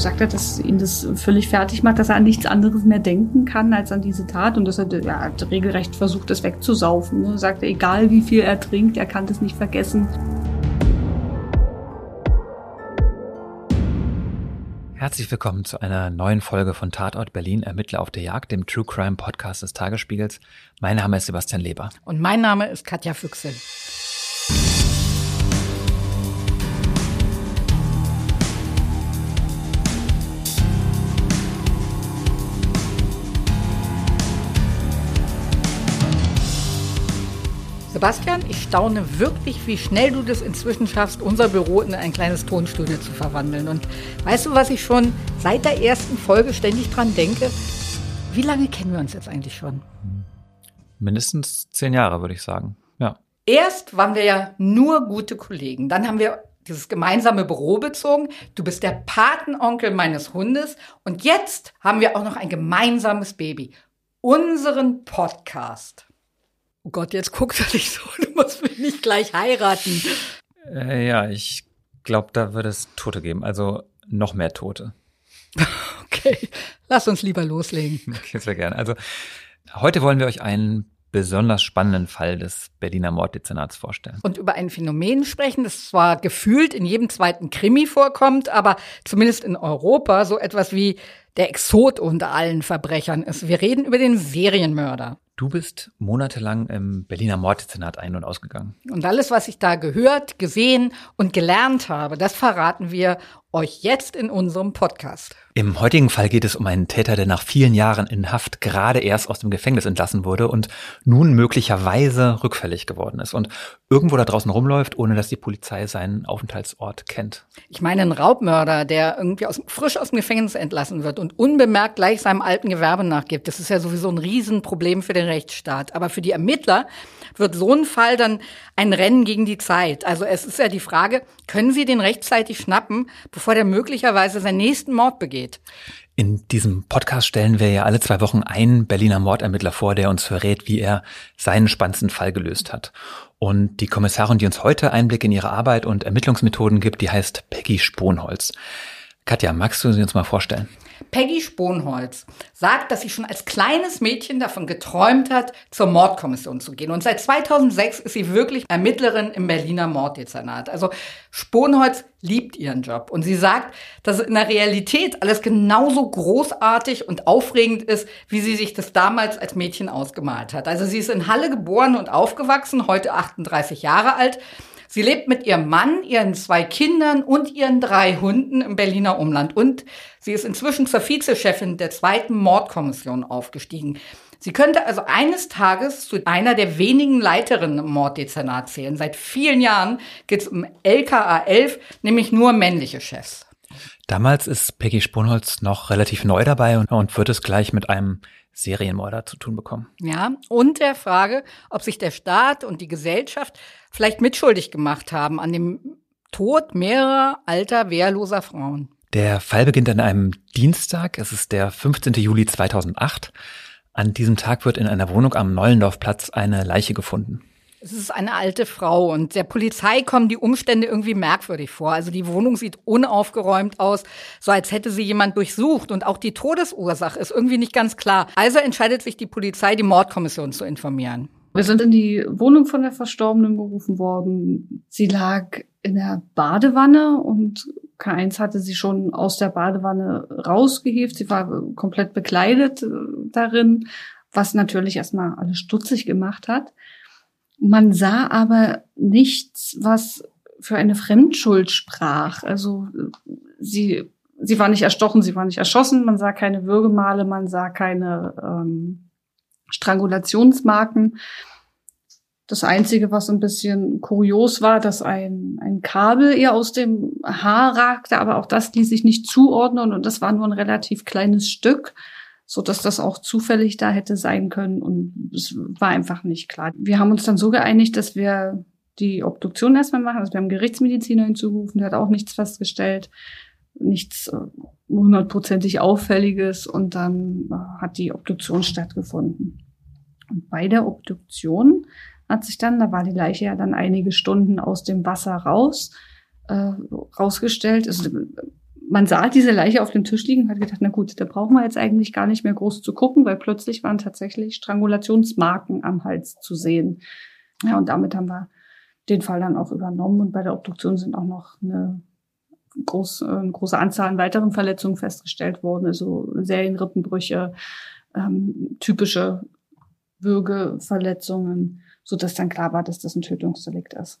sagt er, dass ihn das völlig fertig macht, dass er an nichts anderes mehr denken kann als an diese Tat und dass er ja, hat regelrecht versucht, das wegzusaufen. Ne? Sagt er, egal wie viel er trinkt, er kann das nicht vergessen. Herzlich willkommen zu einer neuen Folge von Tatort Berlin Ermittler auf der Jagd, dem True Crime Podcast des Tagesspiegels. Mein Name ist Sebastian Leber. Und mein Name ist Katja Füchsel. Sebastian, ich staune wirklich, wie schnell du das inzwischen schaffst, unser Büro in ein kleines Tonstudio zu verwandeln. Und weißt du, was ich schon seit der ersten Folge ständig dran denke? Wie lange kennen wir uns jetzt eigentlich schon? Mindestens zehn Jahre, würde ich sagen. Ja. Erst waren wir ja nur gute Kollegen. Dann haben wir dieses gemeinsame Büro bezogen. Du bist der Patenonkel meines Hundes. Und jetzt haben wir auch noch ein gemeinsames Baby. Unseren Podcast. Oh Gott, jetzt guckst du dich so, du musst mich nicht gleich heiraten. Äh, ja, ich glaube, da wird es Tote geben, also noch mehr Tote. Okay, lass uns lieber loslegen. Okay, sehr gerne. Also heute wollen wir euch einen besonders spannenden Fall des Berliner Morddezernats vorstellen. Und über ein Phänomen sprechen, das zwar gefühlt in jedem zweiten Krimi vorkommt, aber zumindest in Europa so etwas wie der Exot unter allen Verbrechern ist. Wir reden über den Serienmörder. Du bist monatelang im Berliner Morddezernat ein- und ausgegangen. Und alles, was ich da gehört, gesehen und gelernt habe, das verraten wir euch jetzt in unserem Podcast. Im heutigen Fall geht es um einen Täter, der nach vielen Jahren in Haft gerade erst aus dem Gefängnis entlassen wurde und nun möglicherweise rückfällig geworden ist und irgendwo da draußen rumläuft, ohne dass die Polizei seinen Aufenthaltsort kennt. Ich meine, ein Raubmörder, der irgendwie aus, frisch aus dem Gefängnis entlassen wird und unbemerkt gleich seinem alten Gewerbe nachgibt, das ist ja sowieso ein Riesenproblem für den Rechtsstaat. Aber für die Ermittler wird so ein Fall dann ein Rennen gegen die Zeit. Also es ist ja die Frage, können Sie den rechtzeitig schnappen, bevor der möglicherweise seinen nächsten Mord begeht? In diesem Podcast stellen wir ja alle zwei Wochen einen Berliner Mordermittler vor, der uns verrät, wie er seinen spannendsten Fall gelöst hat. Und die Kommissarin, die uns heute Einblick in ihre Arbeit und Ermittlungsmethoden gibt, die heißt Peggy Sponholz. Katja, magst du sie uns mal vorstellen? Peggy Sponholz sagt, dass sie schon als kleines Mädchen davon geträumt hat, zur Mordkommission zu gehen. Und seit 2006 ist sie wirklich Ermittlerin im Berliner Morddezernat. Also Sponholz liebt ihren Job. Und sie sagt, dass in der Realität alles genauso großartig und aufregend ist, wie sie sich das damals als Mädchen ausgemalt hat. Also sie ist in Halle geboren und aufgewachsen, heute 38 Jahre alt. Sie lebt mit ihrem Mann, ihren zwei Kindern und ihren drei Hunden im Berliner Umland. Und sie ist inzwischen zur Vizechefin der zweiten Mordkommission aufgestiegen. Sie könnte also eines Tages zu einer der wenigen Leiterinnen im Morddezernat zählen. Seit vielen Jahren geht es um LKA 11, nämlich nur männliche Chefs. Damals ist Peggy Sponholz noch relativ neu dabei und, und wird es gleich mit einem Serienmörder zu tun bekommen. Ja, und der Frage, ob sich der Staat und die Gesellschaft vielleicht mitschuldig gemacht haben an dem Tod mehrerer alter, wehrloser Frauen. Der Fall beginnt an einem Dienstag. Es ist der 15. Juli 2008. An diesem Tag wird in einer Wohnung am Nollendorfplatz eine Leiche gefunden. Es ist eine alte Frau und der Polizei kommen die Umstände irgendwie merkwürdig vor. Also die Wohnung sieht unaufgeräumt aus, so als hätte sie jemand durchsucht und auch die Todesursache ist irgendwie nicht ganz klar. Also entscheidet sich die Polizei, die Mordkommission zu informieren. Wir sind in die Wohnung von der Verstorbenen gerufen worden. Sie lag in der Badewanne und K1 hatte sie schon aus der Badewanne rausgehievt. Sie war komplett bekleidet äh, darin, was natürlich erstmal alles stutzig gemacht hat. Man sah aber nichts, was für eine Fremdschuld sprach. Also sie, sie war nicht erstochen, sie war nicht erschossen, man sah keine Würgemale, man sah keine ähm, Strangulationsmarken. Das Einzige, was ein bisschen kurios war, dass ein, ein Kabel ihr aus dem Haar ragte, aber auch das ließ sich nicht zuordnen und das war nur ein relativ kleines Stück so dass das auch zufällig da hätte sein können und es war einfach nicht klar. Wir haben uns dann so geeinigt, dass wir die Obduktion erstmal machen. Also wir haben Gerichtsmediziner hinzugerufen, der hat auch nichts festgestellt, nichts äh, hundertprozentig Auffälliges und dann äh, hat die Obduktion stattgefunden. Und bei der Obduktion hat sich dann, da war die Leiche ja dann einige Stunden aus dem Wasser raus, äh, rausgestellt. Also man sah diese Leiche auf dem Tisch liegen und hat gedacht, na gut, da brauchen wir jetzt eigentlich gar nicht mehr groß zu gucken, weil plötzlich waren tatsächlich Strangulationsmarken am Hals zu sehen. Ja, und damit haben wir den Fall dann auch übernommen und bei der Obduktion sind auch noch eine, groß, eine große Anzahl an weiteren Verletzungen festgestellt worden, also Serienrippenbrüche, ähm, typische Würgeverletzungen, so dass dann klar war, dass das ein Tötungsdelikt ist.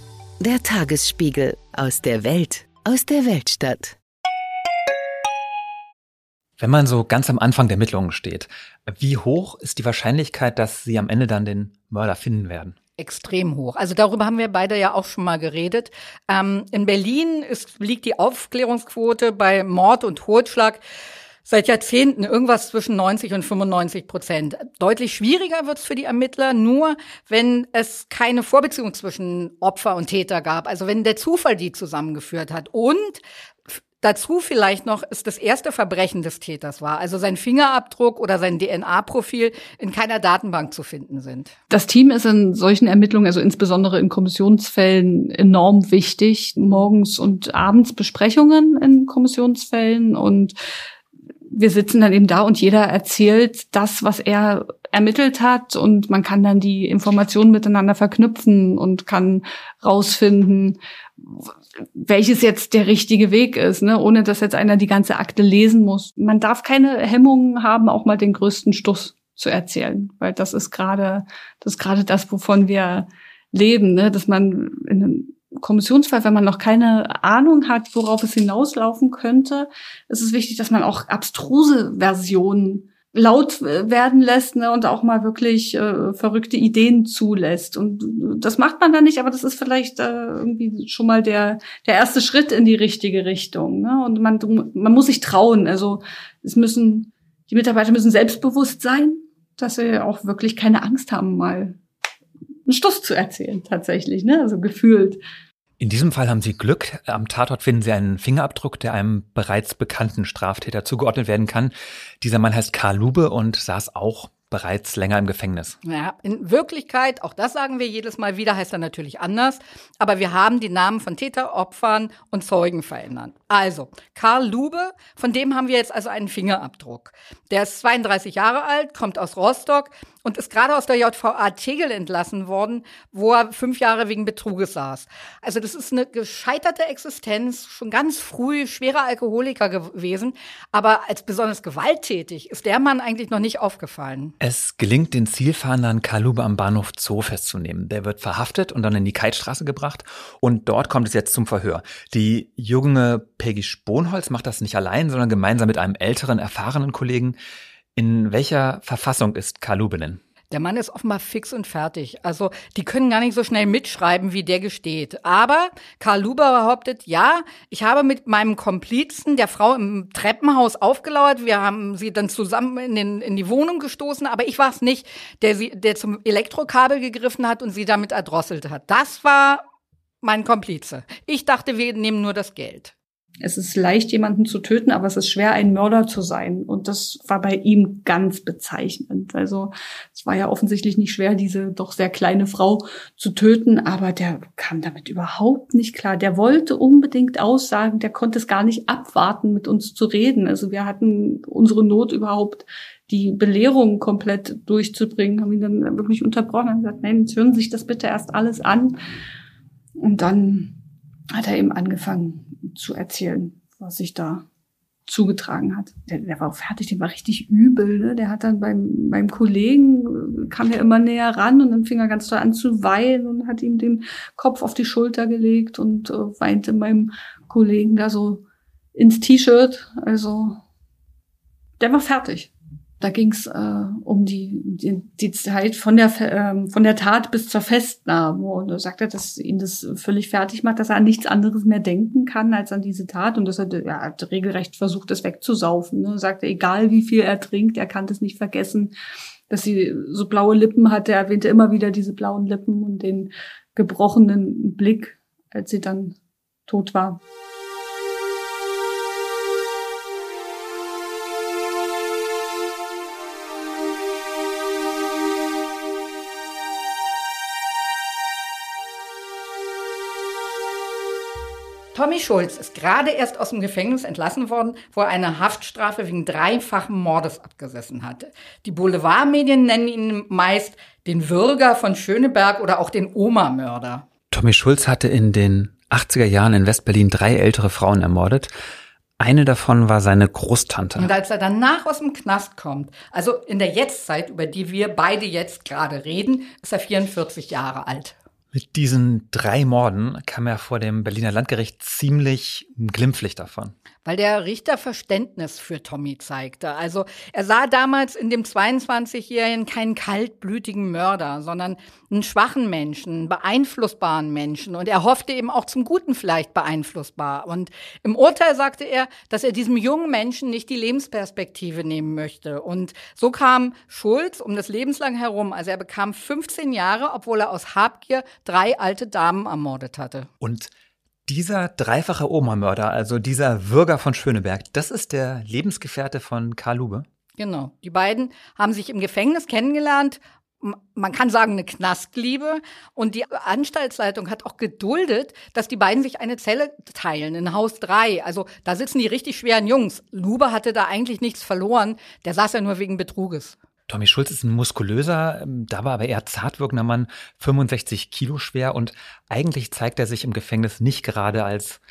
Der Tagesspiegel aus der Welt, aus der Weltstadt. Wenn man so ganz am Anfang der Ermittlungen steht, wie hoch ist die Wahrscheinlichkeit, dass Sie am Ende dann den Mörder finden werden? Extrem hoch. Also darüber haben wir beide ja auch schon mal geredet. Ähm, in Berlin ist, liegt die Aufklärungsquote bei Mord und Totschlag seit Jahrzehnten irgendwas zwischen 90 und 95 Prozent. Deutlich schwieriger wird es für die Ermittler nur, wenn es keine Vorbeziehung zwischen Opfer und Täter gab. Also wenn der Zufall die zusammengeführt hat und Dazu vielleicht noch ist das erste Verbrechen des Täters war, also sein Fingerabdruck oder sein DNA-Profil in keiner Datenbank zu finden sind. Das Team ist in solchen Ermittlungen, also insbesondere in Kommissionsfällen, enorm wichtig. Morgens und abends Besprechungen in Kommissionsfällen und wir sitzen dann eben da und jeder erzählt das, was er ermittelt hat und man kann dann die Informationen miteinander verknüpfen und kann rausfinden, welches jetzt der richtige Weg ist, ne? ohne dass jetzt einer die ganze Akte lesen muss. Man darf keine Hemmungen haben, auch mal den größten Stuss zu erzählen, weil das ist gerade das ist gerade das, wovon wir leben, ne? dass man in einem Kommissionsfall, wenn man noch keine Ahnung hat, worauf es hinauslaufen könnte, ist es wichtig, dass man auch abstruse Versionen laut werden lässt ne, und auch mal wirklich äh, verrückte Ideen zulässt. Und das macht man dann nicht, aber das ist vielleicht äh, irgendwie schon mal der, der erste Schritt in die richtige Richtung. Ne? Und man, man muss sich trauen. Also es müssen, die Mitarbeiter müssen selbstbewusst sein, dass sie auch wirklich keine Angst haben, mal einen Stuss zu erzählen, tatsächlich, ne? Also gefühlt. In diesem Fall haben Sie Glück. Am Tatort finden Sie einen Fingerabdruck, der einem bereits bekannten Straftäter zugeordnet werden kann. Dieser Mann heißt Karl Lube und saß auch bereits länger im Gefängnis. Ja, in Wirklichkeit, auch das sagen wir jedes Mal wieder, heißt er natürlich anders. Aber wir haben die Namen von Täter, Opfern und Zeugen verändert. Also, Karl Lube, von dem haben wir jetzt also einen Fingerabdruck. Der ist 32 Jahre alt, kommt aus Rostock, und ist gerade aus der JVA Tegel entlassen worden, wo er fünf Jahre wegen Betruges saß. Also das ist eine gescheiterte Existenz, schon ganz früh schwerer Alkoholiker gewesen, aber als besonders gewalttätig ist der Mann eigentlich noch nicht aufgefallen. Es gelingt den Zielfahndern Kalube am Bahnhof Zoo festzunehmen. Der wird verhaftet und dann in die Keitstraße gebracht und dort kommt es jetzt zum Verhör. Die junge Peggy Sponholz macht das nicht allein, sondern gemeinsam mit einem älteren, erfahrenen Kollegen. In welcher Verfassung ist Kalubinen? Der Mann ist offenbar fix und fertig. Also die können gar nicht so schnell mitschreiben, wie der gesteht. Aber Karl Luber behauptet, ja, ich habe mit meinem Komplizen der Frau im Treppenhaus aufgelauert. Wir haben sie dann zusammen in, den, in die Wohnung gestoßen, aber ich war es nicht, der, sie, der zum Elektrokabel gegriffen hat und sie damit erdrosselt hat. Das war mein Komplize. Ich dachte, wir nehmen nur das Geld. Es ist leicht, jemanden zu töten, aber es ist schwer, ein Mörder zu sein. Und das war bei ihm ganz bezeichnend. Also es war ja offensichtlich nicht schwer, diese doch sehr kleine Frau zu töten, aber der kam damit überhaupt nicht klar. Der wollte unbedingt aussagen, der konnte es gar nicht abwarten, mit uns zu reden. Also wir hatten unsere Not überhaupt die Belehrung komplett durchzubringen, haben ihn dann wirklich unterbrochen und gesagt, nein, jetzt hören Sie sich das bitte erst alles an. Und dann hat er eben angefangen, zu erzählen, was sich da zugetragen hat. Der, der war auch fertig, der war richtig übel. Ne? Der hat dann beim, beim Kollegen, kam er immer näher ran und dann fing er ganz doll an zu weinen und hat ihm den Kopf auf die Schulter gelegt und äh, weinte meinem Kollegen da so ins T-Shirt. Also der war fertig. Da ging es äh, um die, die, die Zeit von der, äh, von der Tat bis zur Festnahme. Und er sagte, dass ihn das völlig fertig macht, dass er an nichts anderes mehr denken kann als an diese Tat. Und dass er ja, hat regelrecht versucht, das wegzusaufen. Ne? Er sagte, egal wie viel er trinkt, er kann das nicht vergessen, dass sie so blaue Lippen hatte. Er erwähnte immer wieder diese blauen Lippen und den gebrochenen Blick, als sie dann tot war. Tommy Schulz ist gerade erst aus dem Gefängnis entlassen worden, wo er eine Haftstrafe wegen dreifachen Mordes abgesessen hatte. Die Boulevardmedien nennen ihn meist den Würger von Schöneberg oder auch den Oma-Mörder. Tommy Schulz hatte in den 80er Jahren in Westberlin drei ältere Frauen ermordet. Eine davon war seine Großtante. Und als er danach aus dem Knast kommt, also in der Jetztzeit, über die wir beide jetzt gerade reden, ist er 44 Jahre alt. Mit diesen drei Morden kam er vor dem Berliner Landgericht ziemlich glimpflich davon weil der Richter Verständnis für Tommy zeigte. Also er sah damals in dem 22-Jährigen keinen kaltblütigen Mörder, sondern einen schwachen Menschen, einen beeinflussbaren Menschen. Und er hoffte eben auch zum Guten vielleicht beeinflussbar. Und im Urteil sagte er, dass er diesem jungen Menschen nicht die Lebensperspektive nehmen möchte. Und so kam Schulz um das lebenslang herum. Also er bekam 15 Jahre, obwohl er aus Habgier drei alte Damen ermordet hatte. Und dieser dreifache Oma-Mörder, also dieser Würger von Schöneberg, das ist der Lebensgefährte von Karl Lube? Genau. Die beiden haben sich im Gefängnis kennengelernt. Man kann sagen, eine Knastliebe. Und die Anstaltsleitung hat auch geduldet, dass die beiden sich eine Zelle teilen in Haus 3. Also da sitzen die richtig schweren Jungs. Lube hatte da eigentlich nichts verloren. Der saß ja nur wegen Betruges. Tommy Schulz ist ein muskulöser, ähm, dabei aber eher zartwirkender Mann, 65 Kilo schwer und eigentlich zeigt er sich im Gefängnis nicht gerade als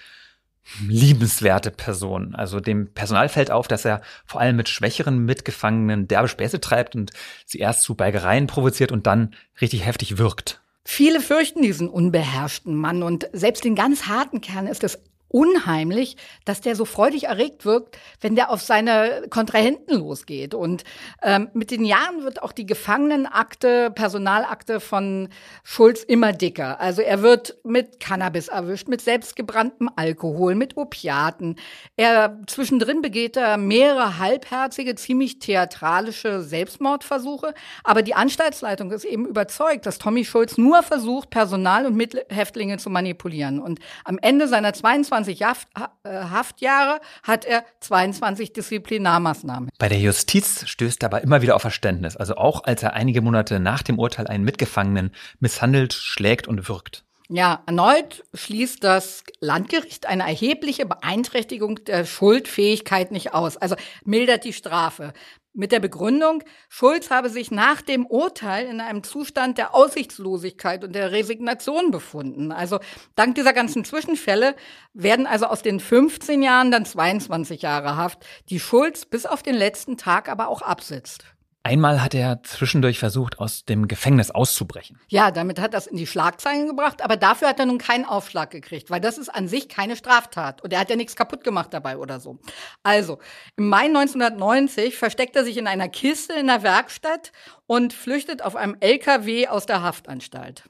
liebenswerte Person. Also dem Personal fällt auf, dass er vor allem mit schwächeren Mitgefangenen derbe Späße treibt und sie erst zu Beigereien provoziert und dann richtig heftig wirkt. Viele fürchten diesen unbeherrschten Mann und selbst den ganz harten Kern ist es unheimlich, dass der so freudig erregt wirkt, wenn der auf seine Kontrahenten losgeht. Und ähm, mit den Jahren wird auch die Gefangenenakte, Personalakte von Schulz immer dicker. Also er wird mit Cannabis erwischt, mit selbstgebranntem Alkohol, mit Opiaten. Er zwischendrin begeht er mehrere halbherzige, ziemlich theatralische Selbstmordversuche. Aber die Anstaltsleitung ist eben überzeugt, dass Tommy Schulz nur versucht, Personal und Mithäftlinge zu manipulieren. Und am Ende seiner 22 25 Haft, äh, Haftjahre hat er 22 Disziplinarmaßnahmen. Bei der Justiz stößt er aber immer wieder auf Verständnis, also auch als er einige Monate nach dem Urteil einen Mitgefangenen misshandelt, schlägt und wirkt. Ja, erneut schließt das Landgericht eine erhebliche Beeinträchtigung der Schuldfähigkeit nicht aus, also mildert die Strafe. Mit der Begründung, Schulz habe sich nach dem Urteil in einem Zustand der Aussichtslosigkeit und der Resignation befunden. Also dank dieser ganzen Zwischenfälle werden also aus den 15 Jahren dann 22 Jahre Haft, die Schulz bis auf den letzten Tag aber auch absitzt. Einmal hat er zwischendurch versucht, aus dem Gefängnis auszubrechen. Ja, damit hat er es in die Schlagzeilen gebracht, aber dafür hat er nun keinen Aufschlag gekriegt, weil das ist an sich keine Straftat und er hat ja nichts kaputt gemacht dabei oder so. Also, im Mai 1990 versteckt er sich in einer Kiste in der Werkstatt und flüchtet auf einem LKW aus der Haftanstalt.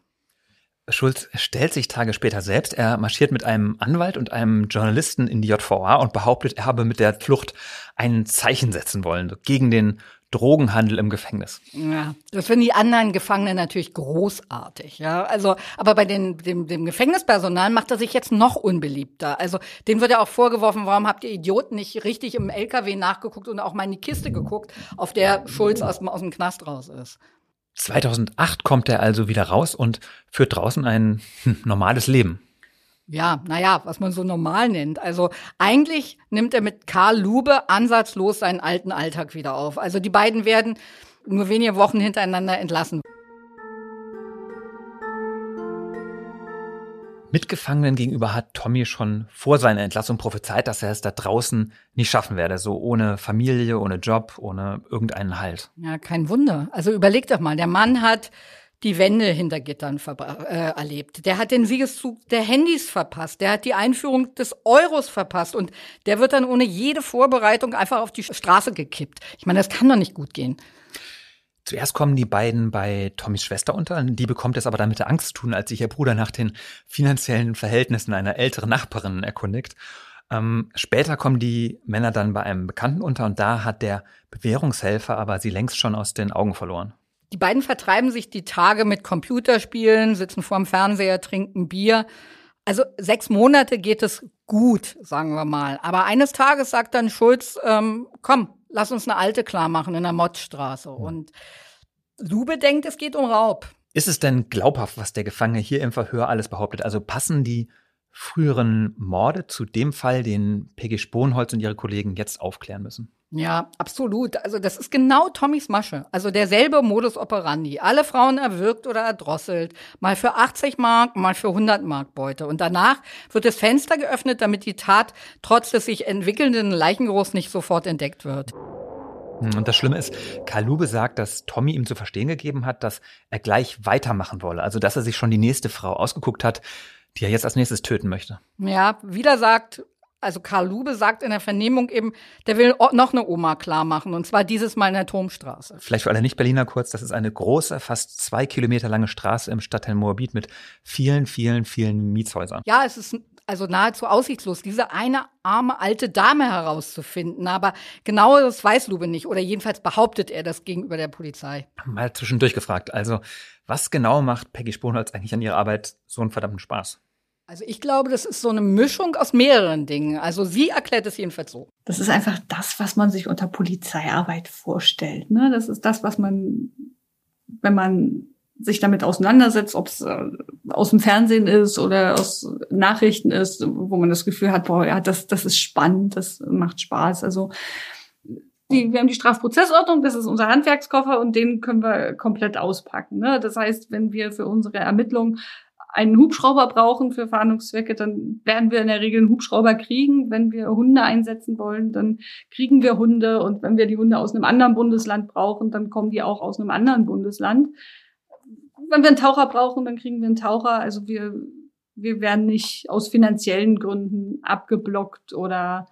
Schulz stellt sich Tage später selbst. Er marschiert mit einem Anwalt und einem Journalisten in die JVA und behauptet, er habe mit der Flucht ein Zeichen setzen wollen gegen den Drogenhandel im Gefängnis. Ja, das finden die anderen Gefangenen natürlich großartig. Ja, also, aber bei den, dem, dem Gefängnispersonal macht er sich jetzt noch unbeliebter. Also, denen wird ja auch vorgeworfen, warum habt ihr Idioten nicht richtig im LKW nachgeguckt und auch mal in die Kiste geguckt, auf der Schulz aus, aus dem Knast raus ist. 2008 kommt er also wieder raus und führt draußen ein hm, normales Leben ja, naja, was man so normal nennt. Also eigentlich nimmt er mit Karl Lube ansatzlos seinen alten Alltag wieder auf. Also die beiden werden nur wenige Wochen hintereinander entlassen. Mitgefangenen gegenüber hat Tommy schon vor seiner Entlassung prophezeit, dass er es da draußen nicht schaffen werde, so ohne Familie, ohne Job, ohne irgendeinen Halt. Ja, kein Wunder. Also überleg doch mal, der Mann hat die Wände hinter Gittern äh, erlebt. Der hat den Siegeszug der Handys verpasst. Der hat die Einführung des Euros verpasst. Und der wird dann ohne jede Vorbereitung einfach auf die Straße gekippt. Ich meine, das kann doch nicht gut gehen. Zuerst kommen die beiden bei Tommys Schwester unter. Die bekommt es aber damit Angst zu tun, als sich ihr Bruder nach den finanziellen Verhältnissen einer älteren Nachbarin erkundigt. Ähm, später kommen die Männer dann bei einem Bekannten unter und da hat der Bewährungshelfer aber sie längst schon aus den Augen verloren. Die beiden vertreiben sich die Tage mit Computerspielen, sitzen vorm Fernseher, trinken Bier. Also sechs Monate geht es gut, sagen wir mal. Aber eines Tages sagt dann Schulz, ähm, komm, lass uns eine alte klar machen in der Mottstraße. Und Lube denkt, es geht um Raub. Ist es denn glaubhaft, was der Gefangene hier im Verhör alles behauptet? Also passen die früheren Morde zu dem Fall, den Peggy Sponholz und ihre Kollegen jetzt aufklären müssen? Ja, absolut. Also das ist genau Tommys Masche. Also derselbe Modus operandi. Alle Frauen erwürgt oder erdrosselt. Mal für 80 Mark, mal für 100 Mark Beute. Und danach wird das Fenster geöffnet, damit die Tat trotz des sich entwickelnden Leichengeruchs nicht sofort entdeckt wird. Hm, und das Schlimme ist, Kalube sagt, dass Tommy ihm zu verstehen gegeben hat, dass er gleich weitermachen wolle. Also, dass er sich schon die nächste Frau ausgeguckt hat, die er jetzt als nächstes töten möchte. Ja, wieder sagt also Karl Lube sagt in der Vernehmung eben, der will noch eine Oma klar machen, und zwar dieses Mal in der Turmstraße. Vielleicht für alle Nicht-Berliner kurz, das ist eine große, fast zwei Kilometer lange Straße im Stadtteil Moabit mit vielen, vielen, vielen Mietshäusern. Ja, es ist also nahezu aussichtslos, diese eine arme alte Dame herauszufinden. Aber genau das weiß Lube nicht. Oder jedenfalls behauptet er das gegenüber der Polizei. Mal zwischendurch gefragt. Also, was genau macht Peggy Sponholz eigentlich an ihrer Arbeit so einen verdammten Spaß? Also ich glaube, das ist so eine Mischung aus mehreren Dingen. Also sie erklärt es jedenfalls so. Das ist einfach das, was man sich unter Polizeiarbeit vorstellt. Ne? Das ist das, was man, wenn man sich damit auseinandersetzt, ob es äh, aus dem Fernsehen ist oder aus Nachrichten ist, wo man das Gefühl hat, boah, ja, das, das ist spannend, das macht Spaß. Also die, wir haben die Strafprozessordnung, das ist unser Handwerkskoffer und den können wir komplett auspacken. Ne? Das heißt, wenn wir für unsere Ermittlung einen Hubschrauber brauchen für Fahndungszwecke, dann werden wir in der Regel einen Hubschrauber kriegen. Wenn wir Hunde einsetzen wollen, dann kriegen wir Hunde. Und wenn wir die Hunde aus einem anderen Bundesland brauchen, dann kommen die auch aus einem anderen Bundesland. Wenn wir einen Taucher brauchen, dann kriegen wir einen Taucher. Also wir, wir werden nicht aus finanziellen Gründen abgeblockt oder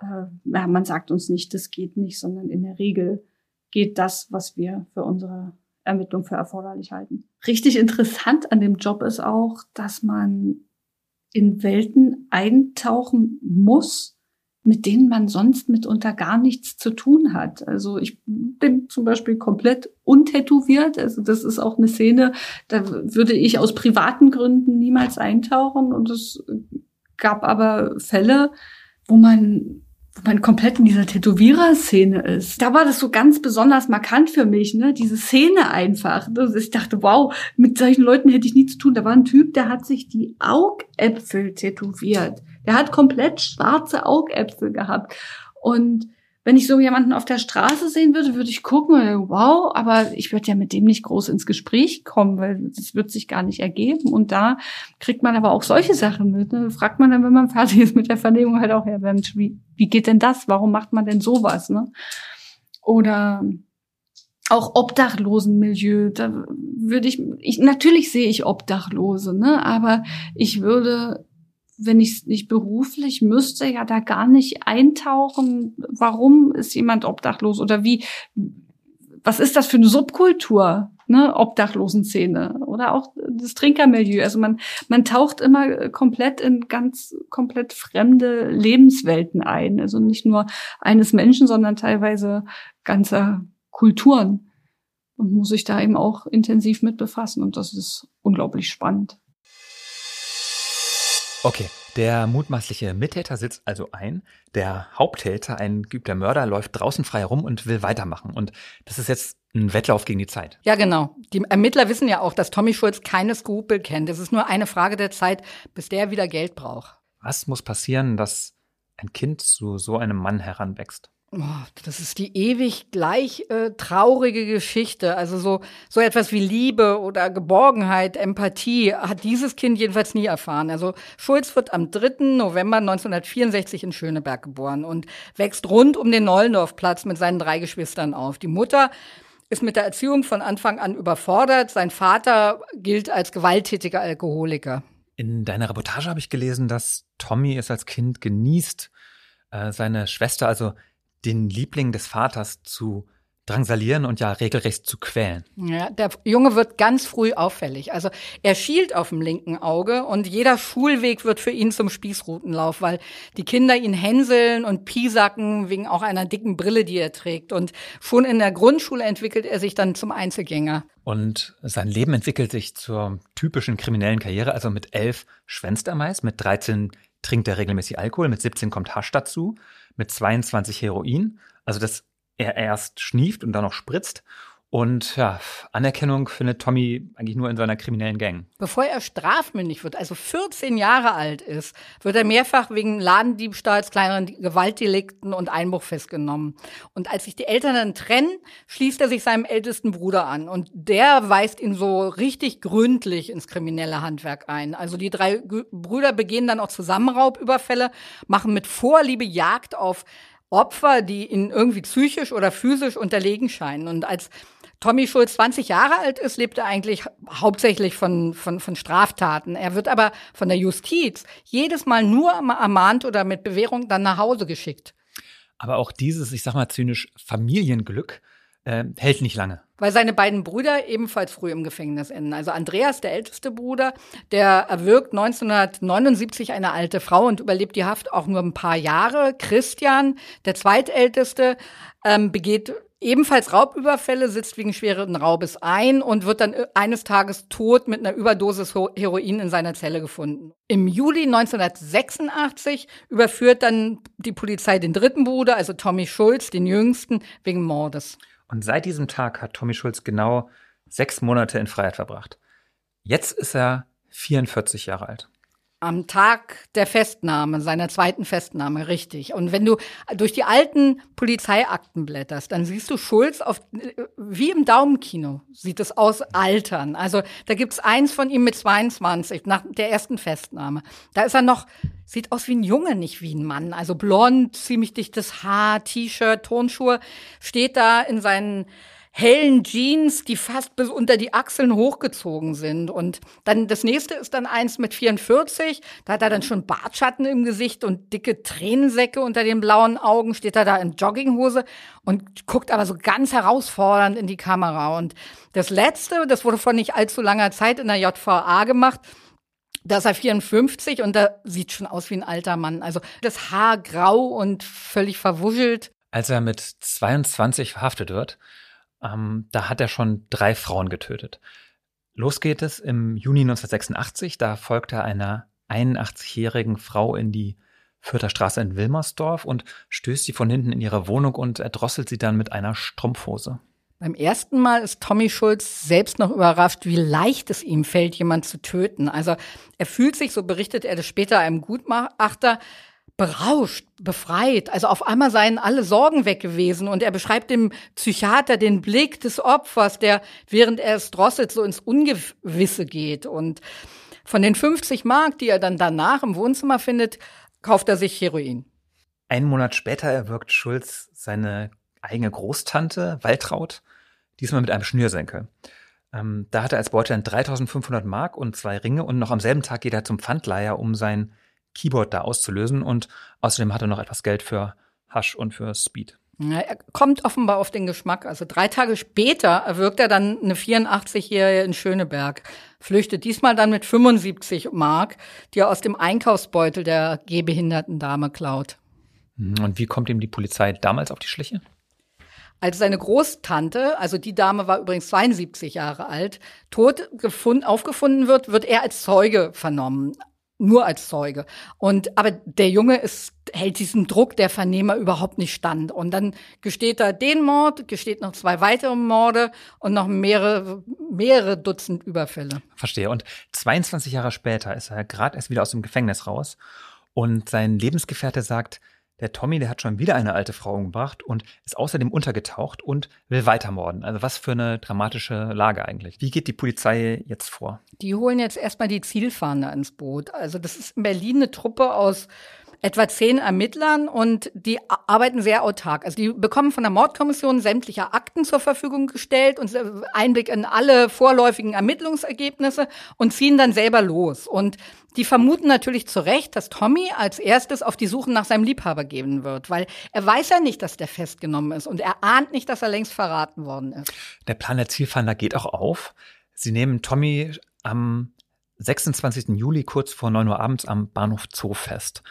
äh, man sagt uns nicht, das geht nicht, sondern in der Regel geht das, was wir für unsere Ermittlung für erforderlich halten. Richtig interessant an dem Job ist auch, dass man in Welten eintauchen muss, mit denen man sonst mitunter gar nichts zu tun hat. Also ich bin zum Beispiel komplett untätowiert. Also das ist auch eine Szene, da würde ich aus privaten Gründen niemals eintauchen. Und es gab aber Fälle, wo man man komplett in dieser Tätowierer-Szene ist. Da war das so ganz besonders markant für mich, ne? Diese Szene einfach. Ich dachte, wow, mit solchen Leuten hätte ich nie zu tun. Da war ein Typ, der hat sich die Augäpfel tätowiert. Der hat komplett schwarze Augäpfel gehabt. Und wenn ich so jemanden auf der Straße sehen würde, würde ich gucken, wow, aber ich würde ja mit dem nicht groß ins Gespräch kommen, weil das wird sich gar nicht ergeben. Und da kriegt man aber auch solche Sachen mit. Ne? Fragt man dann, wenn man fertig ist mit der Vernehmung, halt auch, ja, Mensch, wie, wie geht denn das? Warum macht man denn sowas? Ne? Oder auch Obdachlosenmilieu, da würde ich, ich, natürlich sehe ich Obdachlose, ne, aber ich würde wenn ich es nicht beruflich müsste, ja da gar nicht eintauchen, warum ist jemand obdachlos oder wie, was ist das für eine Subkultur, ne, Obdachlosenszene oder auch das Trinkermilieu. Also man, man taucht immer komplett in ganz komplett fremde Lebenswelten ein. Also nicht nur eines Menschen, sondern teilweise ganzer Kulturen und muss sich da eben auch intensiv mit befassen und das ist unglaublich spannend. Okay, der mutmaßliche Mittäter sitzt also ein. Der Haupttäter, ein geübter Mörder, läuft draußen frei herum und will weitermachen. Und das ist jetzt ein Wettlauf gegen die Zeit. Ja, genau. Die Ermittler wissen ja auch, dass Tommy Schulz keine Skrupel kennt. Es ist nur eine Frage der Zeit, bis der wieder Geld braucht. Was muss passieren, dass ein Kind zu so einem Mann heranwächst? Das ist die ewig gleich äh, traurige Geschichte. Also so, so etwas wie Liebe oder Geborgenheit, Empathie hat dieses Kind jedenfalls nie erfahren. Also Schulz wird am 3. November 1964 in Schöneberg geboren und wächst rund um den Neulendorfplatz mit seinen drei Geschwistern auf. Die Mutter ist mit der Erziehung von Anfang an überfordert. Sein Vater gilt als gewalttätiger Alkoholiker. In deiner Reportage habe ich gelesen, dass Tommy es als Kind genießt, äh, seine Schwester, also den Liebling des Vaters, zu drangsalieren und ja regelrecht zu quälen. Ja, der Junge wird ganz früh auffällig. Also er schielt auf dem linken Auge und jeder Schulweg wird für ihn zum Spießrutenlauf, weil die Kinder ihn hänseln und piesacken wegen auch einer dicken Brille, die er trägt. Und schon in der Grundschule entwickelt er sich dann zum Einzelgänger. Und sein Leben entwickelt sich zur typischen kriminellen Karriere. Also mit elf schwänzt er meist, mit 13 trinkt er regelmäßig Alkohol, mit 17 kommt Hasch dazu, mit 22 Heroin. Also das er erst schnieft und dann noch spritzt. Und ja, Anerkennung findet Tommy eigentlich nur in seiner kriminellen Gang. Bevor er strafmündig wird, also 14 Jahre alt ist, wird er mehrfach wegen Ladendiebstahls, kleineren Gewaltdelikten und Einbruch festgenommen. Und als sich die Eltern dann trennen, schließt er sich seinem ältesten Bruder an. Und der weist ihn so richtig gründlich ins kriminelle Handwerk ein. Also die drei Brüder begehen dann auch Zusammenraubüberfälle, machen mit Vorliebe Jagd auf Opfer, die ihnen irgendwie psychisch oder physisch unterlegen scheinen. Und als Tommy Schulz 20 Jahre alt ist, lebt er eigentlich hauptsächlich von, von, von Straftaten. Er wird aber von der Justiz jedes Mal nur ermahnt oder mit Bewährung dann nach Hause geschickt. Aber auch dieses, ich sag mal zynisch, Familienglück äh, hält nicht lange. Weil seine beiden Brüder ebenfalls früh im Gefängnis enden. Also Andreas, der älteste Bruder, der erwürgt 1979 eine alte Frau und überlebt die Haft auch nur ein paar Jahre. Christian, der zweitälteste, ähm, begeht ebenfalls Raubüberfälle, sitzt wegen schweren Raubes ein und wird dann eines Tages tot mit einer Überdosis Heroin in seiner Zelle gefunden. Im Juli 1986 überführt dann die Polizei den dritten Bruder, also Tommy Schulz, den jüngsten, wegen Mordes. Und seit diesem Tag hat Tommy Schulz genau sechs Monate in Freiheit verbracht. Jetzt ist er 44 Jahre alt. Am Tag der Festnahme, seiner zweiten Festnahme, richtig. Und wenn du durch die alten Polizeiakten blätterst, dann siehst du Schulz auf, wie im Daumenkino sieht es aus, altern. Also da gibt's eins von ihm mit 22, nach der ersten Festnahme. Da ist er noch, sieht aus wie ein Junge, nicht wie ein Mann. Also blond, ziemlich dichtes Haar, T-Shirt, Tonschuhe, steht da in seinen hellen Jeans, die fast bis unter die Achseln hochgezogen sind. Und dann das nächste ist dann eins mit 44. Da hat er dann schon Bartschatten im Gesicht und dicke Tränensäcke unter den blauen Augen. Steht er da in Jogginghose und guckt aber so ganz herausfordernd in die Kamera. Und das letzte, das wurde vor nicht allzu langer Zeit in der JVA gemacht. Da ist er 54 und da sieht schon aus wie ein alter Mann. Also das Haar grau und völlig verwuschelt. Als er mit 22 verhaftet wird, ähm, da hat er schon drei Frauen getötet. Los geht es im Juni 1986. Da folgt er einer 81-jährigen Frau in die Fürther Straße in Wilmersdorf und stößt sie von hinten in ihre Wohnung und erdrosselt sie dann mit einer Strumpfhose. Beim ersten Mal ist Tommy Schulz selbst noch überrascht, wie leicht es ihm fällt, jemand zu töten. Also er fühlt sich, so berichtet er das später einem Gutachter, berauscht, befreit. Also auf einmal seien alle Sorgen weg gewesen. Und er beschreibt dem Psychiater den Blick des Opfers, der während er es drosselt so ins Ungewisse geht. Und von den 50 Mark, die er dann danach im Wohnzimmer findet, kauft er sich Heroin. Einen Monat später erwirkt Schulz seine eigene Großtante, Waltraud, diesmal mit einem Schnürsenkel. Ähm, da hat er als Beute dann 3500 Mark und zwei Ringe und noch am selben Tag geht er zum Pfandleiher, um sein Keyboard da auszulösen. Und außerdem hat er noch etwas Geld für Hasch und für Speed. Ja, er kommt offenbar auf den Geschmack. Also drei Tage später erwirkt er dann eine 84-Jährige in Schöneberg, flüchtet diesmal dann mit 75 Mark, die er aus dem Einkaufsbeutel der gehbehinderten Dame klaut. Mhm. Und wie kommt ihm die Polizei damals auf die Schliche? Als seine Großtante, also die Dame war übrigens 72 Jahre alt, tot gefunden, aufgefunden wird, wird er als Zeuge vernommen nur als Zeuge. Und aber der Junge ist, hält diesem Druck der Vernehmer überhaupt nicht stand. Und dann gesteht er den Mord, gesteht noch zwei weitere Morde und noch mehrere, mehrere Dutzend Überfälle. Verstehe. Und 22 Jahre später ist er gerade erst wieder aus dem Gefängnis raus. Und sein Lebensgefährte sagt, der Tommy, der hat schon wieder eine alte Frau umgebracht und ist außerdem untergetaucht und will weitermorden. Also was für eine dramatische Lage eigentlich. Wie geht die Polizei jetzt vor? Die holen jetzt erstmal die Zielfahnder ins Boot. Also das ist in Berlin eine Truppe aus etwa zehn Ermittlern und die arbeiten sehr autark. Also die bekommen von der Mordkommission sämtliche Akten zur Verfügung gestellt und Einblick in alle vorläufigen Ermittlungsergebnisse und ziehen dann selber los. Und die vermuten natürlich zu Recht, dass Tommy als erstes auf die Suche nach seinem Liebhaber gehen wird, weil er weiß ja nicht, dass der festgenommen ist und er ahnt nicht, dass er längst verraten worden ist. Der Plan der Zielfinder geht auch auf. Sie nehmen Tommy am 26. Juli kurz vor 9 Uhr abends am Bahnhof Zoo fest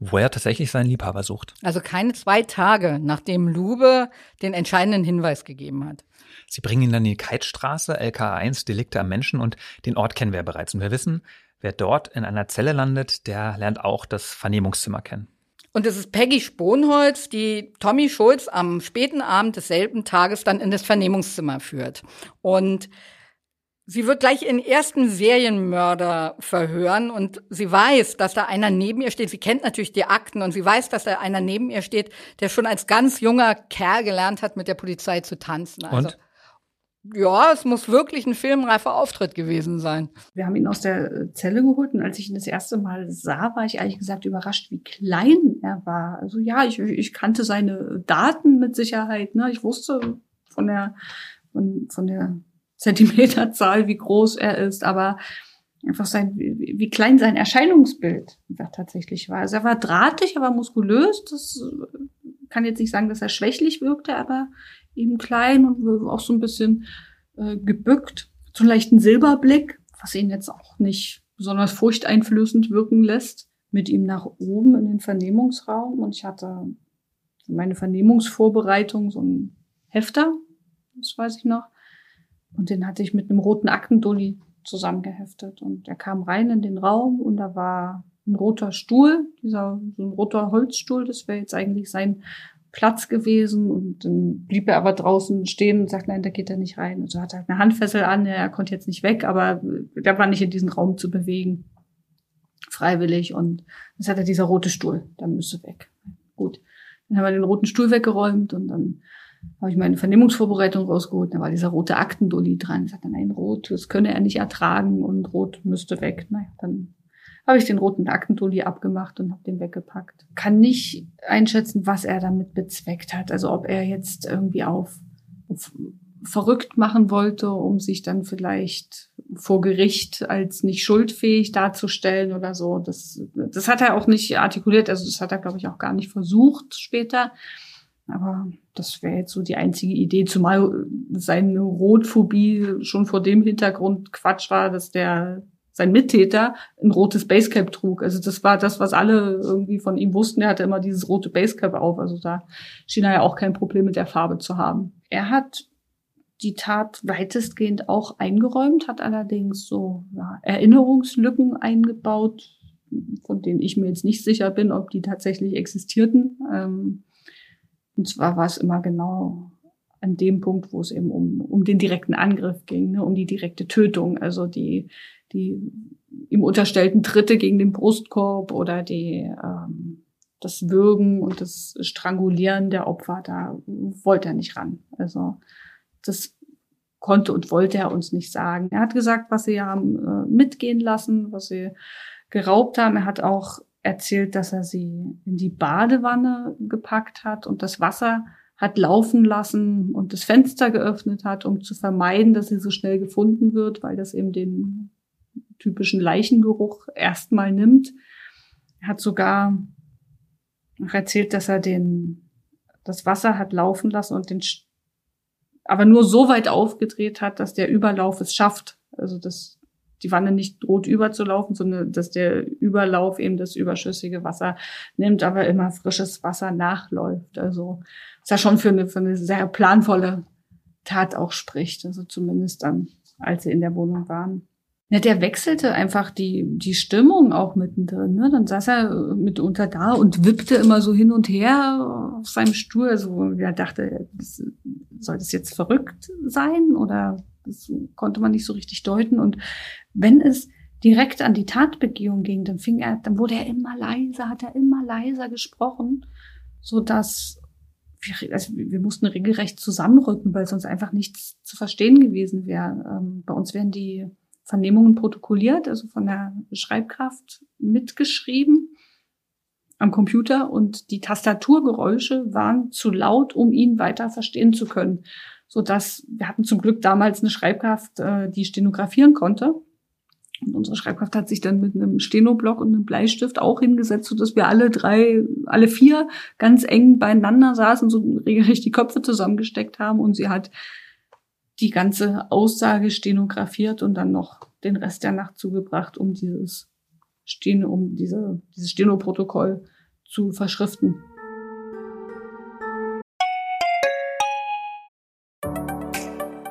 wo er tatsächlich seinen Liebhaber sucht. Also keine zwei Tage, nachdem Lube den entscheidenden Hinweis gegeben hat. Sie bringen ihn dann in die Keitstraße, LK1, Delikte am Menschen und den Ort kennen wir ja bereits. Und wir wissen, wer dort in einer Zelle landet, der lernt auch das Vernehmungszimmer kennen. Und es ist Peggy Sponholz, die Tommy Schulz am späten Abend desselben Tages dann in das Vernehmungszimmer führt. Und Sie wird gleich ihren ersten Serienmörder verhören und sie weiß, dass da einer neben ihr steht. Sie kennt natürlich die Akten und sie weiß, dass da einer neben ihr steht, der schon als ganz junger Kerl gelernt hat, mit der Polizei zu tanzen. Also, und? Ja, es muss wirklich ein filmreifer Auftritt gewesen sein. Wir haben ihn aus der Zelle geholt und als ich ihn das erste Mal sah, war ich ehrlich gesagt überrascht, wie klein er war. Also ja, ich, ich kannte seine Daten mit Sicherheit. Ne? Ich wusste von der von, von der Zentimeterzahl, wie groß er ist, aber einfach sein, wie, klein sein Erscheinungsbild tatsächlich war. Also er war drahtig, aber muskulös. Das kann jetzt nicht sagen, dass er schwächlich wirkte, aber eben klein und auch so ein bisschen äh, gebückt. So einen leichten Silberblick, was ihn jetzt auch nicht besonders furchteinflößend wirken lässt. Mit ihm nach oben in den Vernehmungsraum und ich hatte meine Vernehmungsvorbereitung so ein Hefter, das weiß ich noch, und den hatte ich mit einem roten Aktendulli zusammengeheftet. Und er kam rein in den Raum und da war ein roter Stuhl, dieser so ein roter Holzstuhl, das wäre jetzt eigentlich sein Platz gewesen. Und dann blieb er aber draußen stehen und sagt, nein, da geht er nicht rein. Und so hat er halt eine Handfessel an, er konnte jetzt nicht weg, aber der war nicht in diesen Raum zu bewegen. Freiwillig. Und das hat er dieser rote Stuhl, der müsste weg. Gut. Dann haben wir den roten Stuhl weggeräumt und dann habe ich meine Vernehmungsvorbereitung rausgeholt, da war dieser rote Aktendulli dran. Ich sagte, nein, rot, das könne er nicht ertragen und rot müsste weg. Naja, dann habe ich den roten Aktendulli abgemacht und habe den weggepackt. Kann nicht einschätzen, was er damit bezweckt hat. Also ob er jetzt irgendwie auf, auf verrückt machen wollte, um sich dann vielleicht vor Gericht als nicht schuldfähig darzustellen oder so. Das, das hat er auch nicht artikuliert. Also das hat er, glaube ich, auch gar nicht versucht später. Aber das wäre jetzt so die einzige Idee, zumal seine Rotphobie schon vor dem Hintergrund Quatsch war, dass der sein Mittäter ein rotes Basecap trug. Also das war das, was alle irgendwie von ihm wussten. Er hatte immer dieses rote Basecap auf. Also da schien er ja auch kein Problem mit der Farbe zu haben. Er hat die Tat weitestgehend auch eingeräumt, hat allerdings so ja, Erinnerungslücken eingebaut, von denen ich mir jetzt nicht sicher bin, ob die tatsächlich existierten. Ähm, und zwar war es immer genau an dem Punkt, wo es eben um, um den direkten Angriff ging, ne, um die direkte Tötung, also die, die ihm unterstellten Tritte gegen den Brustkorb oder die, ähm, das Würgen und das Strangulieren der Opfer, da wollte er nicht ran. Also das konnte und wollte er uns nicht sagen. Er hat gesagt, was sie haben äh, mitgehen lassen, was sie geraubt haben. Er hat auch erzählt, dass er sie in die Badewanne gepackt hat und das Wasser hat laufen lassen und das Fenster geöffnet hat, um zu vermeiden, dass sie so schnell gefunden wird, weil das eben den typischen Leichengeruch erstmal nimmt. Er hat sogar erzählt, dass er den, das Wasser hat laufen lassen und den, aber nur so weit aufgedreht hat, dass der Überlauf es schafft. Also das die Wanne nicht droht überzulaufen, sondern dass der Überlauf eben das überschüssige Wasser nimmt, aber immer frisches Wasser nachläuft. Also ist ja schon für eine, für eine sehr planvolle Tat auch spricht. Also zumindest dann, als sie in der Wohnung waren. Ja, der wechselte einfach die, die Stimmung auch mittendrin. Ne? Dann saß er mitunter da und wippte immer so hin und her auf seinem Stuhl. Also er dachte, soll das jetzt verrückt sein oder das konnte man nicht so richtig deuten. Und wenn es direkt an die Tatbegehung ging, dann fing er, dann wurde er immer leiser, hat er immer leiser gesprochen, so dass wir, also wir mussten regelrecht zusammenrücken, weil sonst einfach nichts zu verstehen gewesen wäre. Ähm, bei uns werden die Vernehmungen protokolliert, also von der Schreibkraft mitgeschrieben. am Computer und die Tastaturgeräusche waren zu laut, um ihn weiter verstehen zu können. So dass wir hatten zum Glück damals eine Schreibkraft, äh, die stenografieren konnte. Und unsere Schreibkraft hat sich dann mit einem Stenoblock und einem Bleistift auch hingesetzt, so dass wir alle drei, alle vier ganz eng beieinander saßen, so regelrecht die Köpfe zusammengesteckt haben und sie hat die ganze Aussage stenografiert und dann noch den Rest der Nacht zugebracht, um dieses Steno, um diese, dieses Steno-Protokoll zu verschriften.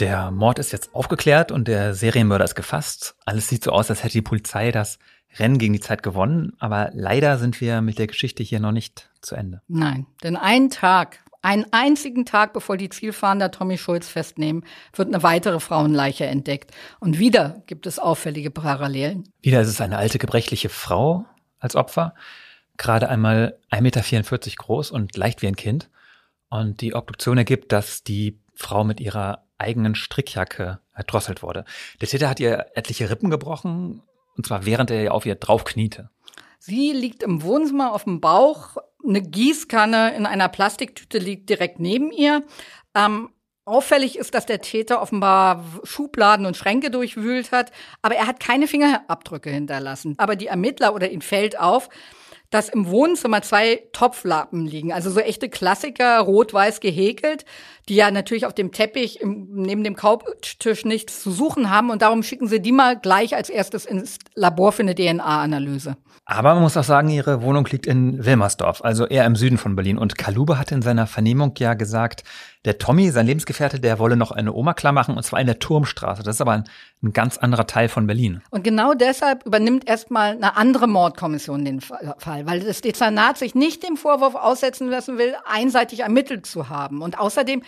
Der Mord ist jetzt aufgeklärt und der Serienmörder ist gefasst. Alles sieht so aus, als hätte die Polizei das Rennen gegen die Zeit gewonnen. Aber leider sind wir mit der Geschichte hier noch nicht zu Ende. Nein, denn einen Tag, einen einzigen Tag bevor die Zielfahnder Tommy Schulz festnehmen, wird eine weitere Frauenleiche entdeckt. Und wieder gibt es auffällige Parallelen. Wieder ist es eine alte, gebrechliche Frau als Opfer. Gerade einmal 1,44 Meter groß und leicht wie ein Kind. Und die Obduktion ergibt, dass die Frau mit ihrer eigenen Strickjacke erdrosselt wurde. Der Täter hat ihr etliche Rippen gebrochen, und zwar während er auf ihr draufkniete. Sie liegt im Wohnzimmer auf dem Bauch, eine Gießkanne in einer Plastiktüte liegt direkt neben ihr. Ähm, auffällig ist, dass der Täter offenbar Schubladen und Schränke durchwühlt hat, aber er hat keine Fingerabdrücke hinterlassen. Aber die Ermittler oder ihm fällt auf, dass im Wohnzimmer zwei Topflappen liegen, also so echte Klassiker, rot-weiß gehäkelt, die ja natürlich auf dem Teppich im, neben dem Couchtisch nichts zu suchen haben und darum schicken sie die mal gleich als erstes ins Labor für eine DNA-Analyse. Aber man muss auch sagen, ihre Wohnung liegt in Wilmersdorf, also eher im Süden von Berlin. Und Kalube hatte in seiner Vernehmung ja gesagt, der Tommy, sein Lebensgefährte, der wolle noch eine Oma klar machen, und zwar in der Turmstraße. Das ist aber ein, ein ganz anderer Teil von Berlin. Und genau deshalb übernimmt erstmal eine andere Mordkommission den Fall, weil das Dezernat sich nicht dem Vorwurf aussetzen lassen will, einseitig ermittelt zu haben. Und außerdem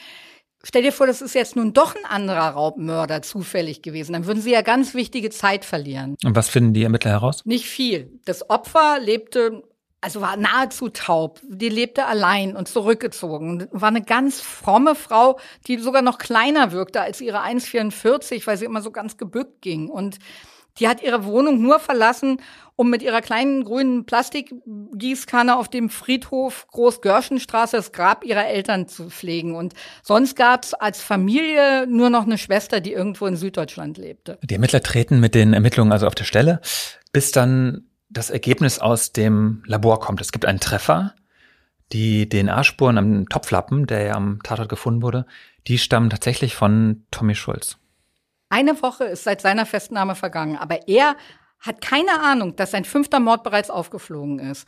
Stell dir vor, das ist jetzt nun doch ein anderer Raubmörder zufällig gewesen. Dann würden sie ja ganz wichtige Zeit verlieren. Und was finden die Ermittler heraus? Nicht viel. Das Opfer lebte, also war nahezu taub. Die lebte allein und zurückgezogen. War eine ganz fromme Frau, die sogar noch kleiner wirkte als ihre 1,44, weil sie immer so ganz gebückt ging. Und die hat ihre Wohnung nur verlassen, um mit ihrer kleinen grünen Plastikgießkanne auf dem Friedhof Großgörschenstraße das Grab ihrer Eltern zu pflegen. Und sonst gab es als Familie nur noch eine Schwester, die irgendwo in Süddeutschland lebte. Die Ermittler treten mit den Ermittlungen also auf der Stelle, bis dann das Ergebnis aus dem Labor kommt. Es gibt einen Treffer. Die DNA-Spuren am Topflappen, der ja am Tatort gefunden wurde, die stammen tatsächlich von Tommy Schulz. Eine Woche ist seit seiner Festnahme vergangen, aber er hat keine Ahnung, dass sein fünfter Mord bereits aufgeflogen ist.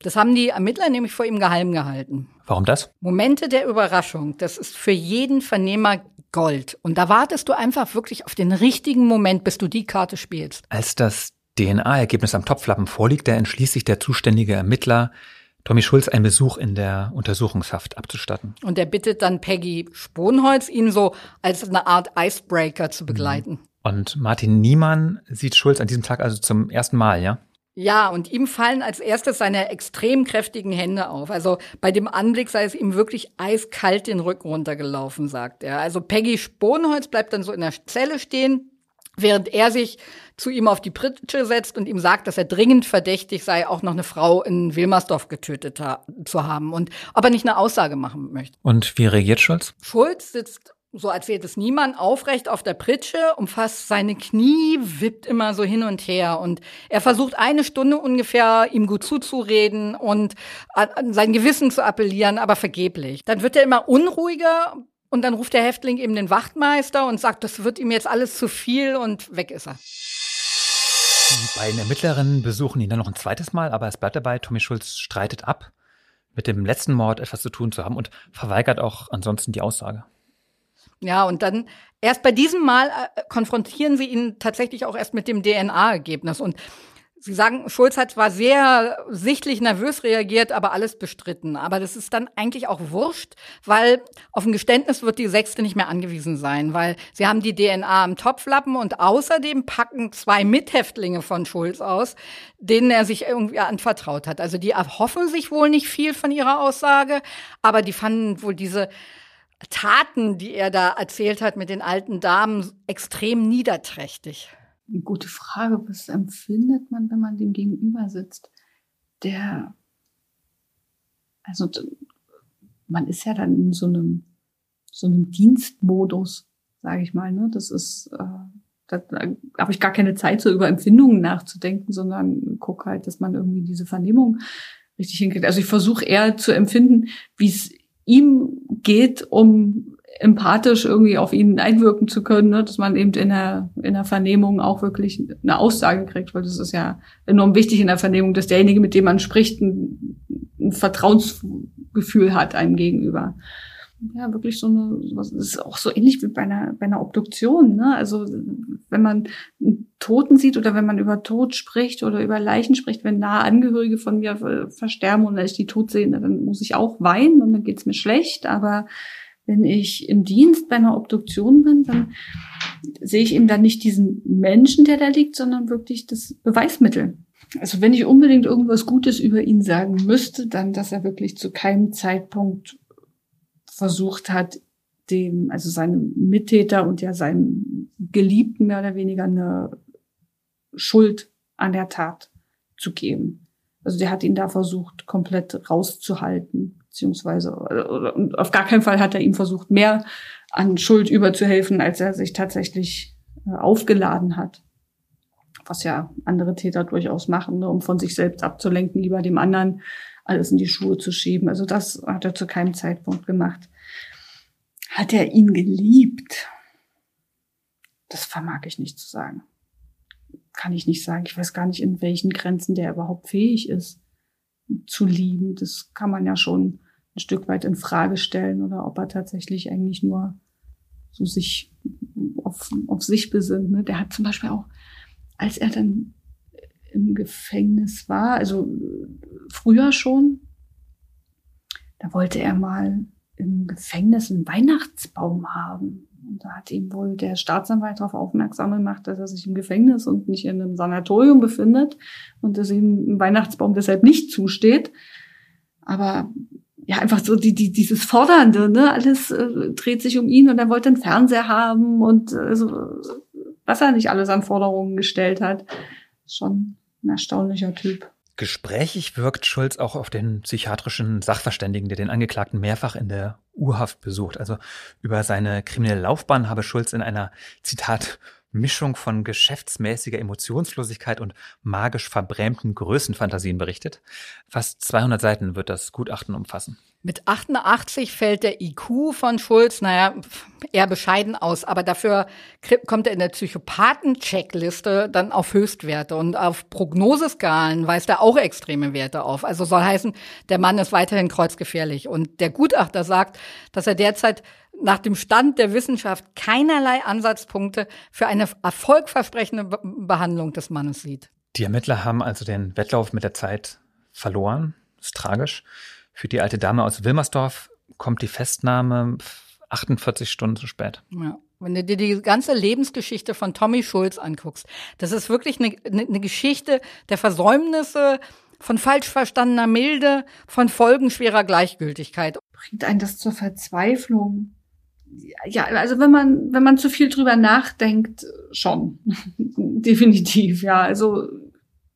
Das haben die Ermittler nämlich vor ihm geheim gehalten. Warum das? Momente der Überraschung, das ist für jeden Vernehmer Gold. Und da wartest du einfach wirklich auf den richtigen Moment, bis du die Karte spielst. Als das DNA-Ergebnis am Topflappen vorliegt, da entschließt sich der zuständige Ermittler, Tommy Schulz einen Besuch in der Untersuchungshaft abzustatten. Und er bittet dann Peggy Sponholz, ihn so als eine Art Icebreaker zu begleiten. Mhm. Und Martin Niemann sieht Schulz an diesem Tag also zum ersten Mal, ja? Ja, und ihm fallen als erstes seine extrem kräftigen Hände auf. Also bei dem Anblick sei es ihm wirklich eiskalt den Rücken runtergelaufen, sagt er. Also Peggy Sponholz bleibt dann so in der Zelle stehen, während er sich zu ihm auf die Pritsche setzt und ihm sagt, dass er dringend verdächtig sei, auch noch eine Frau in Wilmersdorf getötet ha zu haben und ob er nicht eine Aussage machen möchte. Und wie reagiert Schulz? Schulz sitzt so erzählt es niemand, aufrecht auf der Pritsche, umfasst seine Knie, wippt immer so hin und her und er versucht eine Stunde ungefähr ihm gut zuzureden und an sein Gewissen zu appellieren, aber vergeblich. Dann wird er immer unruhiger, und dann ruft der Häftling eben den Wachtmeister und sagt, das wird ihm jetzt alles zu viel und weg ist er. Die beiden Ermittlerinnen besuchen ihn dann noch ein zweites Mal, aber es bleibt dabei, Tommy Schulz streitet ab. mit dem letzten Mord etwas zu tun zu haben und verweigert auch ansonsten die Aussage. Ja, und dann erst bei diesem Mal äh, konfrontieren sie ihn tatsächlich auch erst mit dem DNA-Ergebnis. Und Sie sagen, Schulz hat zwar sehr sichtlich nervös reagiert, aber alles bestritten. Aber das ist dann eigentlich auch wurscht, weil auf ein Geständnis wird die Sechste nicht mehr angewiesen sein, weil sie haben die DNA im Topflappen und außerdem packen zwei Mithäftlinge von Schulz aus, denen er sich irgendwie anvertraut hat. Also die erhoffen sich wohl nicht viel von ihrer Aussage, aber die fanden wohl diese Taten, die er da erzählt hat mit den alten Damen, extrem niederträchtig. Gute Frage. Was empfindet man, wenn man dem gegenüber sitzt? Der, also man ist ja dann in so einem, so einem Dienstmodus, sage ich mal. Ne? Das ist, äh, da, da habe ich gar keine Zeit, so über Empfindungen nachzudenken, sondern guck halt, dass man irgendwie diese Vernehmung richtig hinkriegt. Also ich versuche eher zu empfinden, wie es ihm geht, um empathisch irgendwie auf ihn einwirken zu können, ne? dass man eben in der, in der Vernehmung auch wirklich eine Aussage kriegt, weil das ist ja enorm wichtig in der Vernehmung, dass derjenige, mit dem man spricht, ein, ein Vertrauensgefühl hat einem gegenüber. Ja, wirklich so eine, das ist auch so ähnlich wie bei einer, bei einer Obduktion, ne? Also, wenn man einen Toten sieht oder wenn man über Tod spricht oder über Leichen spricht, wenn nahe Angehörige von mir versterben und ich die tot sehe, dann muss ich auch weinen und dann geht's mir schlecht, aber wenn ich im Dienst bei einer Obduktion bin, dann sehe ich eben dann nicht diesen Menschen, der da liegt, sondern wirklich das Beweismittel. Also wenn ich unbedingt irgendwas Gutes über ihn sagen müsste, dann, dass er wirklich zu keinem Zeitpunkt versucht hat, dem, also seinem Mittäter und ja seinem Geliebten mehr oder weniger eine Schuld an der Tat zu geben. Also der hat ihn da versucht, komplett rauszuhalten beziehungsweise und auf gar keinen Fall hat er ihm versucht, mehr an Schuld überzuhelfen, als er sich tatsächlich äh, aufgeladen hat. Was ja andere Täter durchaus machen, ne, um von sich selbst abzulenken, lieber dem anderen alles in die Schuhe zu schieben. Also das hat er zu keinem Zeitpunkt gemacht. Hat er ihn geliebt? Das vermag ich nicht zu sagen. Kann ich nicht sagen. Ich weiß gar nicht, in welchen Grenzen der überhaupt fähig ist zu lieben. Das kann man ja schon ein Stück weit in Frage stellen oder ob er tatsächlich eigentlich nur so sich auf, auf sich besinnt. Ne? Der hat zum Beispiel auch, als er dann im Gefängnis war, also früher schon, da wollte er mal im Gefängnis einen Weihnachtsbaum haben. Und da hat ihm wohl der Staatsanwalt darauf aufmerksam gemacht, dass er sich im Gefängnis und nicht in einem Sanatorium befindet und dass ihm ein Weihnachtsbaum deshalb nicht zusteht. Aber ja, einfach so die, die, dieses Fordernde, ne? Alles äh, dreht sich um ihn und er wollte einen Fernseher haben und äh, so, was er nicht alles an Forderungen gestellt hat. Schon ein erstaunlicher Typ. Gesprächig wirkt Schulz auch auf den psychiatrischen Sachverständigen, der den Angeklagten mehrfach in der U-Haft besucht. Also über seine kriminelle Laufbahn habe Schulz in einer, Zitat, Mischung von geschäftsmäßiger Emotionslosigkeit und magisch verbrämten Größenfantasien berichtet. Fast 200 Seiten wird das Gutachten umfassen. Mit 88 fällt der IQ von Schulz, naja, eher bescheiden aus, aber dafür kommt er in der Psychopathen-Checkliste dann auf Höchstwerte und auf Prognoseskalen weist er auch extreme Werte auf. Also soll heißen, der Mann ist weiterhin kreuzgefährlich. Und der Gutachter sagt, dass er derzeit nach dem Stand der Wissenschaft keinerlei Ansatzpunkte für eine erfolgversprechende Behandlung des Mannes sieht. Die Ermittler haben also den Wettlauf mit der Zeit verloren. Das ist tragisch. Für die alte Dame aus Wilmersdorf kommt die Festnahme 48 Stunden zu spät. Ja. Wenn du dir die ganze Lebensgeschichte von Tommy Schulz anguckst, das ist wirklich eine, eine Geschichte der Versäumnisse, von falsch verstandener Milde, von folgenschwerer Gleichgültigkeit. Bringt einen das zur Verzweiflung? Ja, also wenn man, wenn man zu viel drüber nachdenkt, schon. Definitiv, ja. Also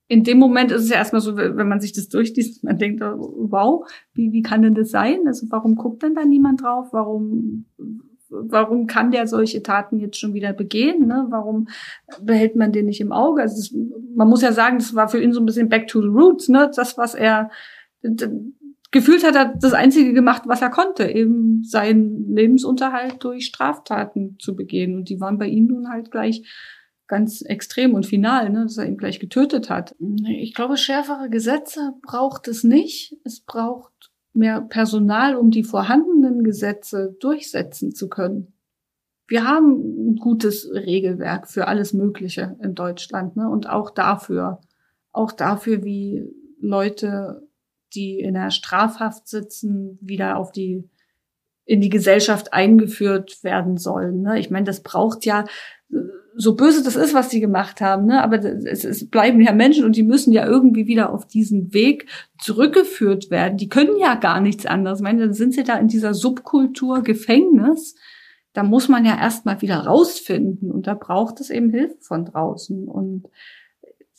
in dem Moment ist es ja erstmal so, wenn man sich das durchliest, man denkt, wow, wie, wie kann denn das sein? Also warum guckt denn da niemand drauf? Warum, warum kann der solche Taten jetzt schon wieder begehen? Ne? Warum behält man den nicht im Auge? Also das, man muss ja sagen, das war für ihn so ein bisschen back to the roots, ne? Das, was er, gefühlt hat er das Einzige gemacht, was er konnte, eben seinen Lebensunterhalt durch Straftaten zu begehen. Und die waren bei ihm nun halt gleich ganz extrem und final, ne, dass er ihn gleich getötet hat. Ich glaube, schärfere Gesetze braucht es nicht. Es braucht mehr Personal, um die vorhandenen Gesetze durchsetzen zu können. Wir haben ein gutes Regelwerk für alles Mögliche in Deutschland, ne? Und auch dafür, auch dafür, wie Leute, die in der Strafhaft sitzen, wieder auf die in die Gesellschaft eingeführt werden sollen. Ne? Ich meine, das braucht ja so böse das ist, was sie gemacht haben, ne? aber es, es bleiben ja Menschen und die müssen ja irgendwie wieder auf diesen Weg zurückgeführt werden. Die können ja gar nichts anderes. Ich meine, dann sind sie da in dieser Subkultur Gefängnis. Da muss man ja erstmal wieder rausfinden und da braucht es eben Hilfe von draußen. Und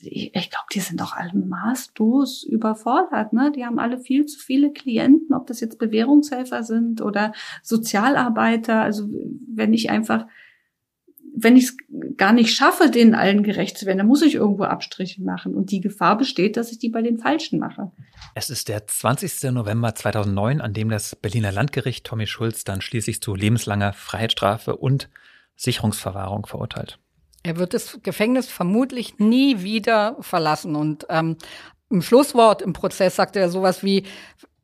ich, ich glaube, die sind doch alle maßlos überfordert. Ne? Die haben alle viel zu viele Klienten, ob das jetzt Bewährungshelfer sind oder Sozialarbeiter. Also wenn ich einfach wenn ich es gar nicht schaffe, denen allen gerecht zu werden, dann muss ich irgendwo Abstriche machen. Und die Gefahr besteht, dass ich die bei den Falschen mache. Es ist der 20. November 2009, an dem das Berliner Landgericht Tommy Schulz dann schließlich zu lebenslanger Freiheitsstrafe und Sicherungsverwahrung verurteilt. Er wird das Gefängnis vermutlich nie wieder verlassen. Und ähm, im Schlusswort im Prozess sagte er sowas wie,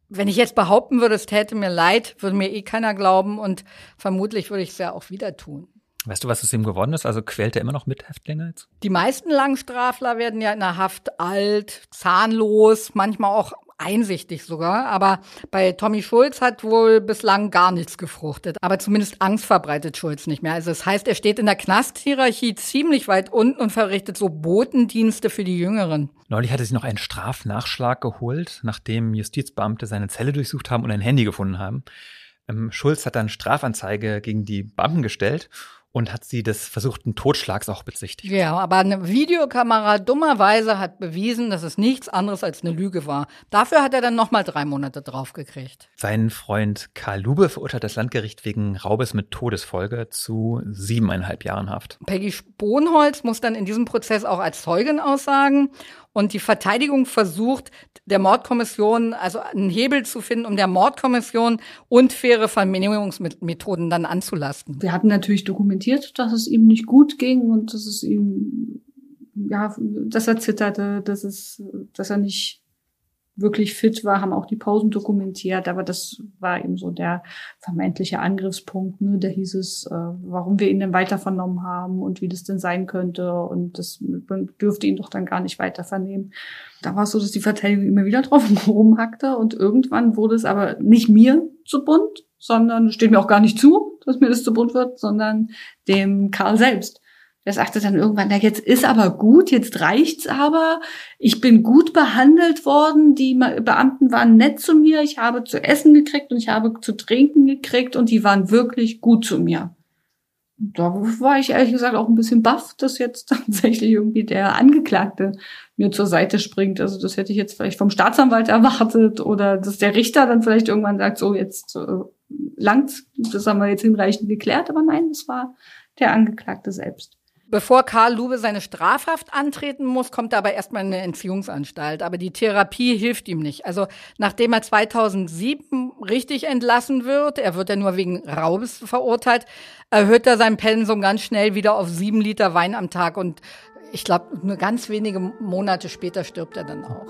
wenn ich jetzt behaupten würde, es täte mir leid, würde mir eh keiner glauben und vermutlich würde ich es ja auch wieder tun. Weißt du, was es ihm geworden ist? Also quält er immer noch mit Häftlinge jetzt? Die meisten Langstrafler werden ja in der Haft alt, zahnlos, manchmal auch einsichtig sogar. Aber bei Tommy Schulz hat wohl bislang gar nichts gefruchtet. Aber zumindest Angst verbreitet Schulz nicht mehr. Also das heißt, er steht in der Knasthierarchie ziemlich weit unten und verrichtet so Botendienste für die Jüngeren. Neulich hatte sich noch einen Strafnachschlag geholt, nachdem Justizbeamte seine Zelle durchsucht haben und ein Handy gefunden haben. Ähm, Schulz hat dann Strafanzeige gegen die Beamten gestellt und hat sie des versuchten Totschlags auch bezichtigt. Ja, aber eine Videokamera dummerweise hat bewiesen, dass es nichts anderes als eine Lüge war. Dafür hat er dann nochmal drei Monate draufgekriegt. Sein Freund Karl Lube verurteilt das Landgericht wegen Raubes mit Todesfolge zu siebeneinhalb Jahren Haft. Peggy Sponholz muss dann in diesem Prozess auch als Zeugin aussagen. Und die Verteidigung versucht, der Mordkommission, also einen Hebel zu finden, um der Mordkommission unfaire Verminderungsmethoden dann anzulasten. Wir hatten natürlich dokumentiert, dass es ihm nicht gut ging und dass es ihm, ja, dass er zitterte, dass es, dass er nicht wirklich fit war, haben auch die Pausen dokumentiert, aber das war eben so der vermeintliche Angriffspunkt. Ne? Da hieß es, äh, warum wir ihn denn weiter vernommen haben und wie das denn sein könnte und das man dürfte ihn doch dann gar nicht weiter vernehmen. Da war es so, dass die Verteidigung immer wieder drauf rumhackte und irgendwann wurde es aber nicht mir zu bunt, sondern steht mir auch gar nicht zu, dass mir das zu bunt wird, sondern dem Karl selbst. Der sagte dann irgendwann, na jetzt ist aber gut, jetzt reicht's aber. Ich bin gut behandelt worden, die Beamten waren nett zu mir, ich habe zu essen gekriegt und ich habe zu trinken gekriegt und die waren wirklich gut zu mir. Da war ich ehrlich gesagt auch ein bisschen baff, dass jetzt tatsächlich irgendwie der Angeklagte mir zur Seite springt. Also das hätte ich jetzt vielleicht vom Staatsanwalt erwartet oder dass der Richter dann vielleicht irgendwann sagt, so jetzt äh, langt, das haben wir jetzt hinreichend geklärt. Aber nein, das war der Angeklagte selbst. Bevor Karl Lube seine Strafhaft antreten muss, kommt er aber erstmal in eine Entziehungsanstalt. Aber die Therapie hilft ihm nicht. Also nachdem er 2007 richtig entlassen wird, er wird ja nur wegen Raubes verurteilt, erhöht er sein Pensum ganz schnell wieder auf sieben Liter Wein am Tag. Und ich glaube, nur ganz wenige Monate später stirbt er dann auch.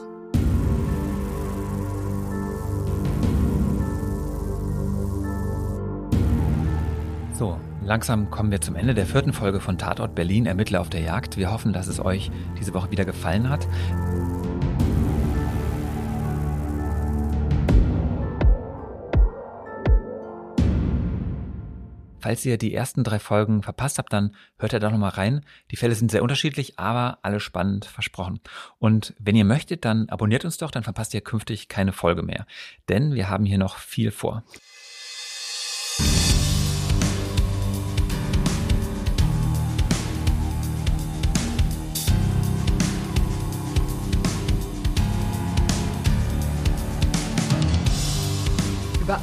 So, Langsam kommen wir zum Ende der vierten Folge von Tatort Berlin, Ermittler auf der Jagd. Wir hoffen, dass es euch diese Woche wieder gefallen hat. Falls ihr die ersten drei Folgen verpasst habt, dann hört ihr da nochmal rein. Die Fälle sind sehr unterschiedlich, aber alle spannend versprochen. Und wenn ihr möchtet, dann abonniert uns doch, dann verpasst ihr künftig keine Folge mehr. Denn wir haben hier noch viel vor.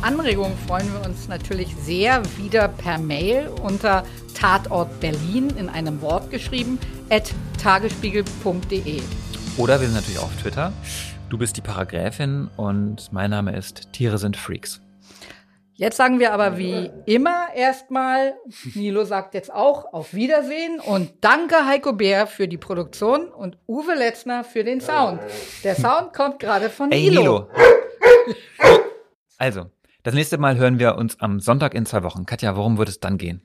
Anregungen freuen wir uns natürlich sehr wieder per Mail unter Tatort Berlin in einem Wort geschrieben at tagesspiegel.de. Oder wir sind natürlich auf Twitter. Du bist die Paragraphin und mein Name ist Tiere sind Freaks. Jetzt sagen wir aber wie immer erstmal, Nilo sagt jetzt auch auf Wiedersehen und danke Heiko Bär für die Produktion und Uwe Letzner für den Sound. Der Sound kommt gerade von Ey, Nilo. Nilo. Also, das nächste Mal hören wir uns am Sonntag in zwei Wochen. Katja, worum wird es dann gehen?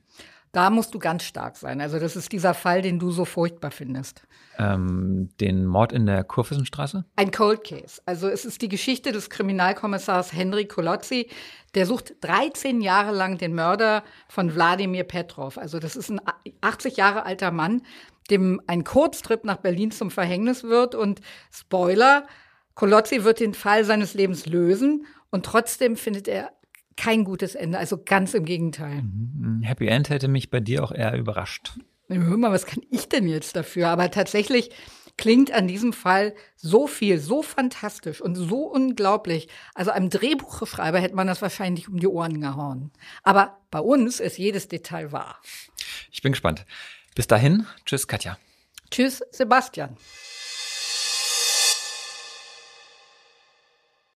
Da musst du ganz stark sein. Also das ist dieser Fall, den du so furchtbar findest. Ähm, den Mord in der Kurfürstenstraße? Ein Cold Case. Also es ist die Geschichte des Kriminalkommissars Henry Kolozzi. Der sucht 13 Jahre lang den Mörder von Wladimir Petrov. Also das ist ein 80 Jahre alter Mann, dem ein Kurztrip nach Berlin zum Verhängnis wird. Und Spoiler, Kolozzi wird den Fall seines Lebens lösen. Und trotzdem findet er kein gutes Ende, also ganz im Gegenteil. Mhm. Happy End hätte mich bei dir auch eher überrascht. Hör mal, was kann ich denn jetzt dafür? Aber tatsächlich klingt an diesem Fall so viel, so fantastisch und so unglaublich. Also einem Drehbuchschreiber hätte man das wahrscheinlich um die Ohren gehauen. Aber bei uns ist jedes Detail wahr. Ich bin gespannt. Bis dahin, tschüss Katja. Tschüss Sebastian.